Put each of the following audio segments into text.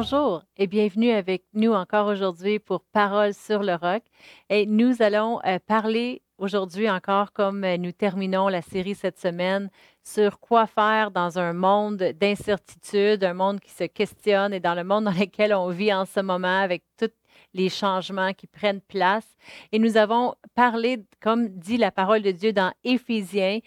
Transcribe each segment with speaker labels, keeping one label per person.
Speaker 1: Bonjour et bienvenue avec nous encore aujourd'hui pour Paroles sur le roc. Et nous allons euh, parler aujourd'hui encore, comme euh, nous terminons la série cette semaine, sur quoi faire dans un monde d'incertitude, un monde qui se questionne et dans le monde dans lequel on vit en ce moment avec tous les changements qui prennent place. Et nous avons parlé, comme dit la parole de Dieu dans Éphésiens,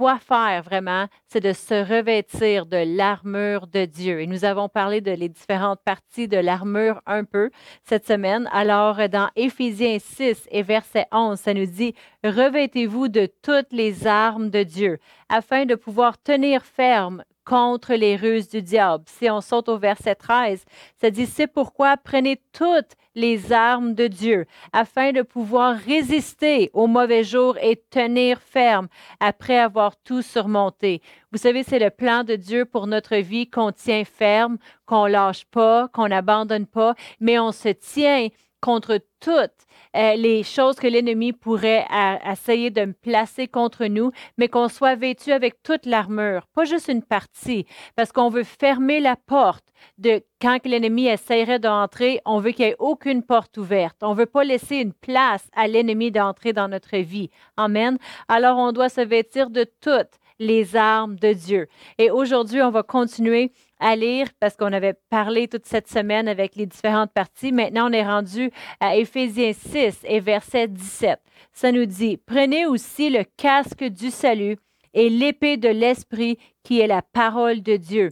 Speaker 1: quoi faire vraiment, c'est de se revêtir de l'armure de Dieu. Et nous avons parlé de les différentes parties de l'armure un peu cette semaine. Alors, dans Éphésiens 6 et verset 11, ça nous dit, revêtez-vous de toutes les armes de Dieu afin de pouvoir tenir ferme contre les ruses du diable. Si on saute au verset 13, ça dit, c'est pourquoi prenez toutes les armes de Dieu afin de pouvoir résister aux mauvais jours et tenir ferme après avoir tout surmonté. Vous savez, c'est le plan de Dieu pour notre vie qu'on tient ferme, qu'on lâche pas, qu'on n'abandonne pas, mais on se tient contre toutes euh, les choses que l'ennemi pourrait essayer de placer contre nous, mais qu'on soit vêtu avec toute l'armure, pas juste une partie, parce qu'on veut fermer la porte de quand l'ennemi essaierait d'entrer, on veut qu'il n'y ait aucune porte ouverte. On ne veut pas laisser une place à l'ennemi d'entrer dans notre vie. Amen. Alors on doit se vêtir de toutes les armes de Dieu. Et aujourd'hui, on va continuer à lire parce qu'on avait parlé toute cette semaine avec les différentes parties. Maintenant, on est rendu à Éphésiens 6 et verset 17. Ça nous dit, prenez aussi le casque du salut et l'épée de l'Esprit qui est la parole de Dieu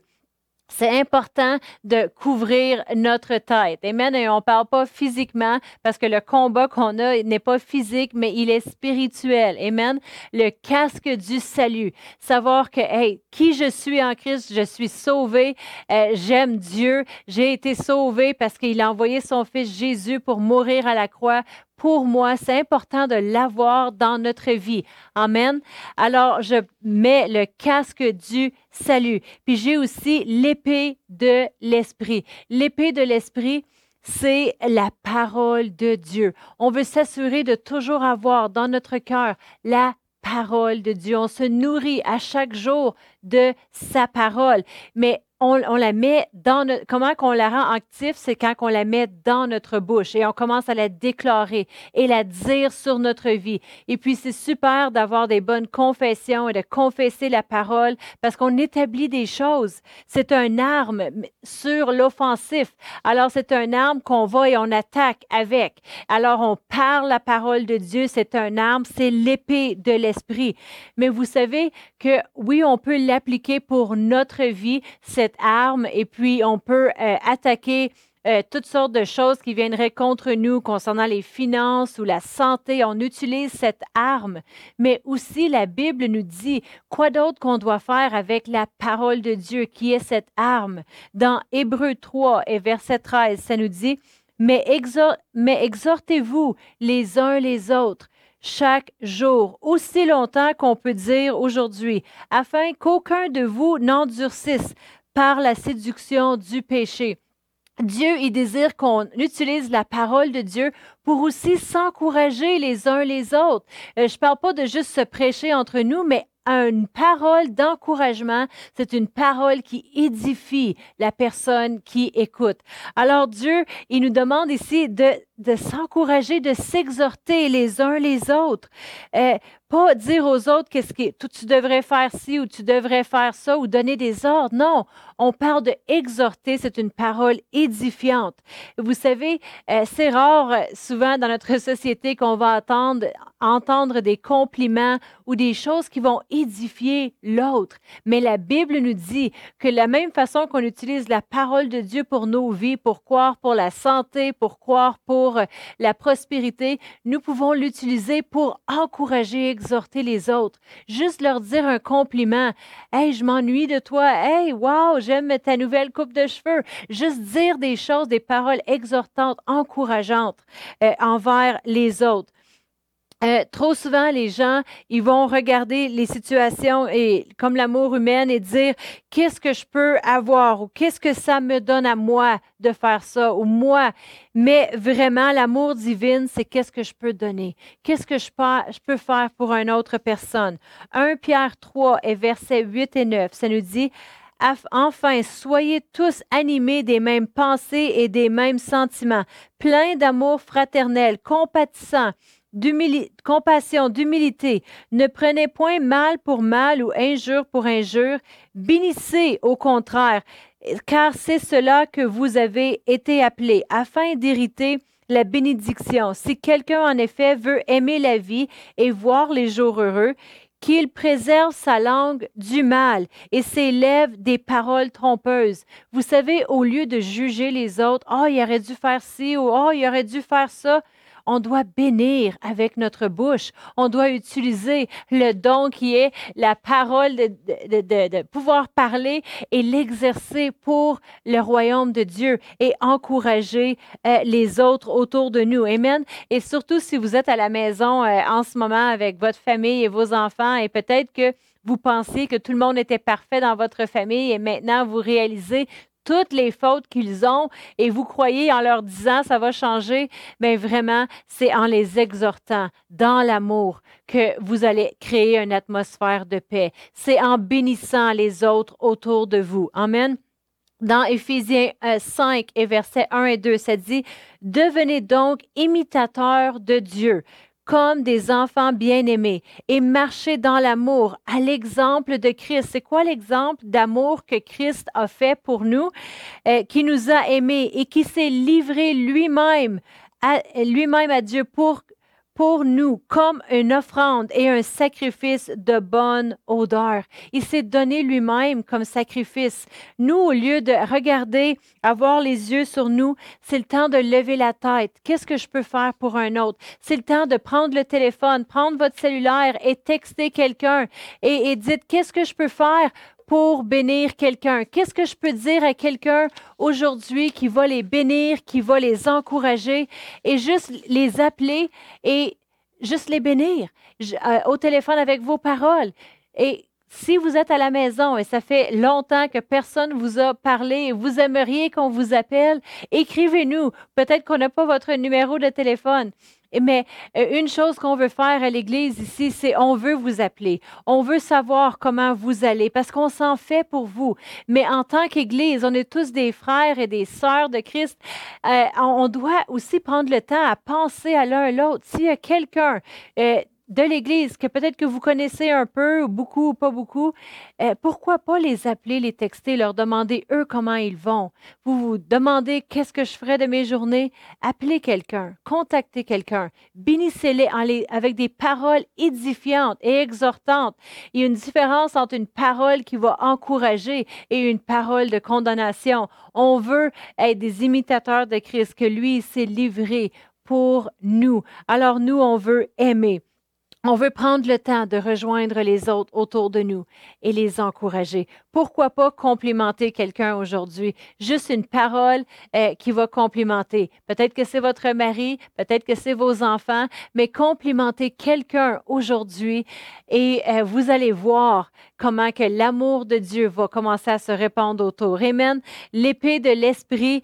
Speaker 1: c'est important de couvrir notre tête. Amen. Et on ne parle pas physiquement parce que le combat qu'on a n'est pas physique, mais il est spirituel. Amen. Le casque du salut. Savoir que, hey, qui je suis en Christ, je suis sauvé, euh, j'aime Dieu, j'ai été sauvé parce qu'il a envoyé son Fils Jésus pour mourir à la croix pour moi, c'est important de l'avoir dans notre vie. Amen. Alors, je mets le casque du salut. Puis j'ai aussi l'épée de l'esprit. L'épée de l'esprit, c'est la parole de Dieu. On veut s'assurer de toujours avoir dans notre cœur la parole de Dieu. On se nourrit à chaque jour de sa parole. Mais on, la met dans notre, comment qu'on la rend active, c'est quand on la met dans notre bouche et on commence à la déclarer et la dire sur notre vie. Et puis c'est super d'avoir des bonnes confessions et de confesser la parole parce qu'on établit des choses. C'est un arme sur l'offensif. Alors c'est un arme qu'on va et on attaque avec. Alors on parle la parole de Dieu, c'est un arme, c'est l'épée de l'esprit. Mais vous savez que oui, on peut l'appliquer pour notre vie arme et puis on peut euh, attaquer euh, toutes sortes de choses qui viendraient contre nous concernant les finances ou la santé. On utilise cette arme, mais aussi la Bible nous dit quoi d'autre qu'on doit faire avec la parole de Dieu qui est cette arme? Dans Hébreu 3 et verset 13, ça nous dit, mais, mais exhortez-vous les uns les autres chaque jour, aussi longtemps qu'on peut dire aujourd'hui, afin qu'aucun de vous n'endurcisse par la séduction du péché. Dieu, il désire qu'on utilise la parole de Dieu pour aussi s'encourager les uns les autres. Euh, je ne parle pas de juste se prêcher entre nous, mais une parole d'encouragement, c'est une parole qui édifie la personne qui écoute. Alors Dieu, il nous demande ici de, de s'encourager, de s'exhorter les uns les autres. Euh, pas dire aux autres qu'est-ce que tu devrais faire ci ou tu devrais faire ça ou donner des ordres. Non, on parle de exhorter, c'est une parole édifiante. Vous savez, euh, c'est rare euh, souvent dans notre société qu'on va entendre, entendre des compliments ou des choses qui vont édifier l'autre. Mais la Bible nous dit que la même façon qu'on utilise la parole de Dieu pour nos vies, pour croire pour la santé, pour croire pour euh, la prospérité, nous pouvons l'utiliser pour encourager exhorter les autres, juste leur dire un compliment. Hey, je m'ennuie de toi. Hey, wow, j'aime ta nouvelle coupe de cheveux. Juste dire des choses, des paroles exhortantes, encourageantes euh, envers les autres. Euh, trop souvent, les gens, ils vont regarder les situations et comme l'amour humain et dire qu'est-ce que je peux avoir ou qu'est-ce que ça me donne à moi de faire ça ou moi. Mais vraiment, l'amour divin, c'est qu'est-ce que je peux donner, qu'est-ce que je peux, faire pour une autre personne? 1 Pierre 3 et versets 8 et 9, ça nous dit Enfin, soyez tous animés des mêmes pensées et des mêmes sentiments, pleins d'amour fraternel, compatissants, compassion, d'humilité. Ne prenez point mal pour mal ou injure pour injure. Bénissez au contraire, car c'est cela que vous avez été appelés, afin d'hériter la bénédiction. Si quelqu'un en effet veut aimer la vie et voir les jours heureux, qu'il préserve sa langue du mal et ses lèvres des paroles trompeuses. Vous savez, au lieu de juger les autres, oh, il aurait dû faire ci ou oh, il aurait dû faire ça, on doit bénir avec notre bouche. On doit utiliser le don qui est la parole de, pouvoir parler et l'exercer pour le royaume de Dieu et encourager euh, les autres autour de nous. Amen. Et surtout si vous êtes à la maison euh, en ce moment avec votre famille et vos enfants et peut-être que vous pensiez que tout le monde était parfait dans votre famille et maintenant vous réalisez toutes les fautes qu'ils ont et vous croyez en leur disant ça va changer, mais vraiment, c'est en les exhortant dans l'amour que vous allez créer une atmosphère de paix. C'est en bénissant les autres autour de vous. Amen. Dans Éphésiens 5 euh, et versets 1 et 2, ça dit, Devenez donc imitateurs de Dieu comme des enfants bien-aimés et marcher dans l'amour à l'exemple de Christ. C'est quoi l'exemple d'amour que Christ a fait pour nous, euh, qui nous a aimés et qui s'est livré lui-même lui-même à Dieu pour pour nous comme une offrande et un sacrifice de bonne odeur. Il s'est donné lui-même comme sacrifice. Nous, au lieu de regarder, avoir les yeux sur nous, c'est le temps de lever la tête. Qu'est-ce que je peux faire pour un autre? C'est le temps de prendre le téléphone, prendre votre cellulaire et texter quelqu'un et, et dites qu'est-ce que je peux faire pour bénir quelqu'un? Qu'est-ce que je peux dire à quelqu'un aujourd'hui qui va les bénir, qui va les encourager et juste les appeler et juste les bénir? Euh, au téléphone avec vos paroles? Et si vous êtes à la maison et ça fait longtemps que personne vous a parlé et vous aimeriez qu'on vous appelle, écrivez-nous. Peut-être qu'on n'a pas votre numéro de téléphone. Mais euh, une chose qu'on veut faire à l'Église ici, c'est on veut vous appeler. On veut savoir comment vous allez parce qu'on s'en fait pour vous. Mais en tant qu'Église, on est tous des frères et des sœurs de Christ. Euh, on doit aussi prendre le temps à penser à l'un l'autre. S'il y a quelqu'un... Euh, de l'Église que peut-être que vous connaissez un peu, beaucoup ou pas beaucoup, euh, pourquoi pas les appeler, les texter, leur demander eux comment ils vont? Vous vous demandez qu'est-ce que je ferais de mes journées, appelez quelqu'un, contactez quelqu'un, bénissez-les avec des paroles édifiantes et exhortantes. Il y a une différence entre une parole qui va encourager et une parole de condamnation. On veut être des imitateurs de Christ, que lui s'est livré pour nous. Alors nous, on veut aimer. On veut prendre le temps de rejoindre les autres autour de nous et les encourager. Pourquoi pas complimenter quelqu'un aujourd'hui? Juste une parole euh, qui va complimenter. Peut-être que c'est votre mari, peut-être que c'est vos enfants, mais complimenter quelqu'un aujourd'hui et euh, vous allez voir comment que l'amour de Dieu va commencer à se répandre autour. Amen. L'épée de l'esprit,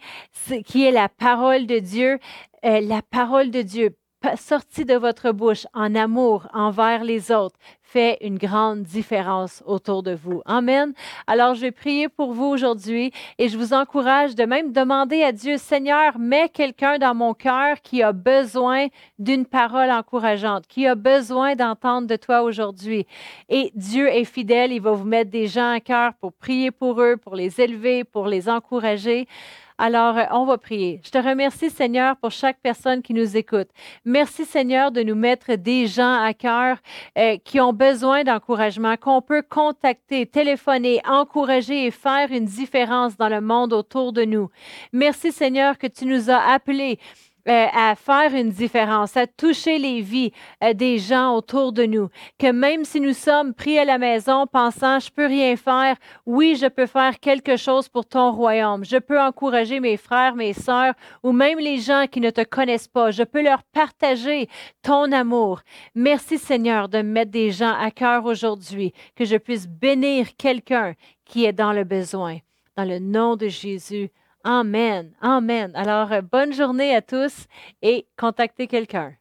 Speaker 1: qui est la parole de Dieu, euh, la parole de Dieu sorti de votre bouche en amour envers les autres fait une grande différence autour de vous. Amen. Alors, je vais prier pour vous aujourd'hui et je vous encourage de même demander à Dieu, Seigneur, mets quelqu'un dans mon cœur qui a besoin d'une parole encourageante, qui a besoin d'entendre de toi aujourd'hui. Et Dieu est fidèle, il va vous mettre des gens à cœur pour prier pour eux, pour les élever, pour les encourager. Alors, euh, on va prier. Je te remercie, Seigneur, pour chaque personne qui nous écoute. Merci, Seigneur, de nous mettre des gens à cœur euh, qui ont besoin d'encouragement, qu'on peut contacter, téléphoner, encourager et faire une différence dans le monde autour de nous. Merci, Seigneur, que tu nous as appelés euh, à faire une différence, à toucher les vies euh, des gens autour de nous. Que même si nous sommes pris à la maison pensant, je peux rien faire, oui, je peux faire quelque chose pour ton royaume. Je peux encourager mes frères, mes sœurs ou même les gens qui ne te connaissent pas. Je peux leur partager ton amour. Merci Seigneur de mettre des gens à cœur aujourd'hui, que je puisse bénir quelqu'un qui est dans le besoin. Dans le nom de Jésus. Amen. Amen. Alors, euh, bonne journée à tous et contactez quelqu'un.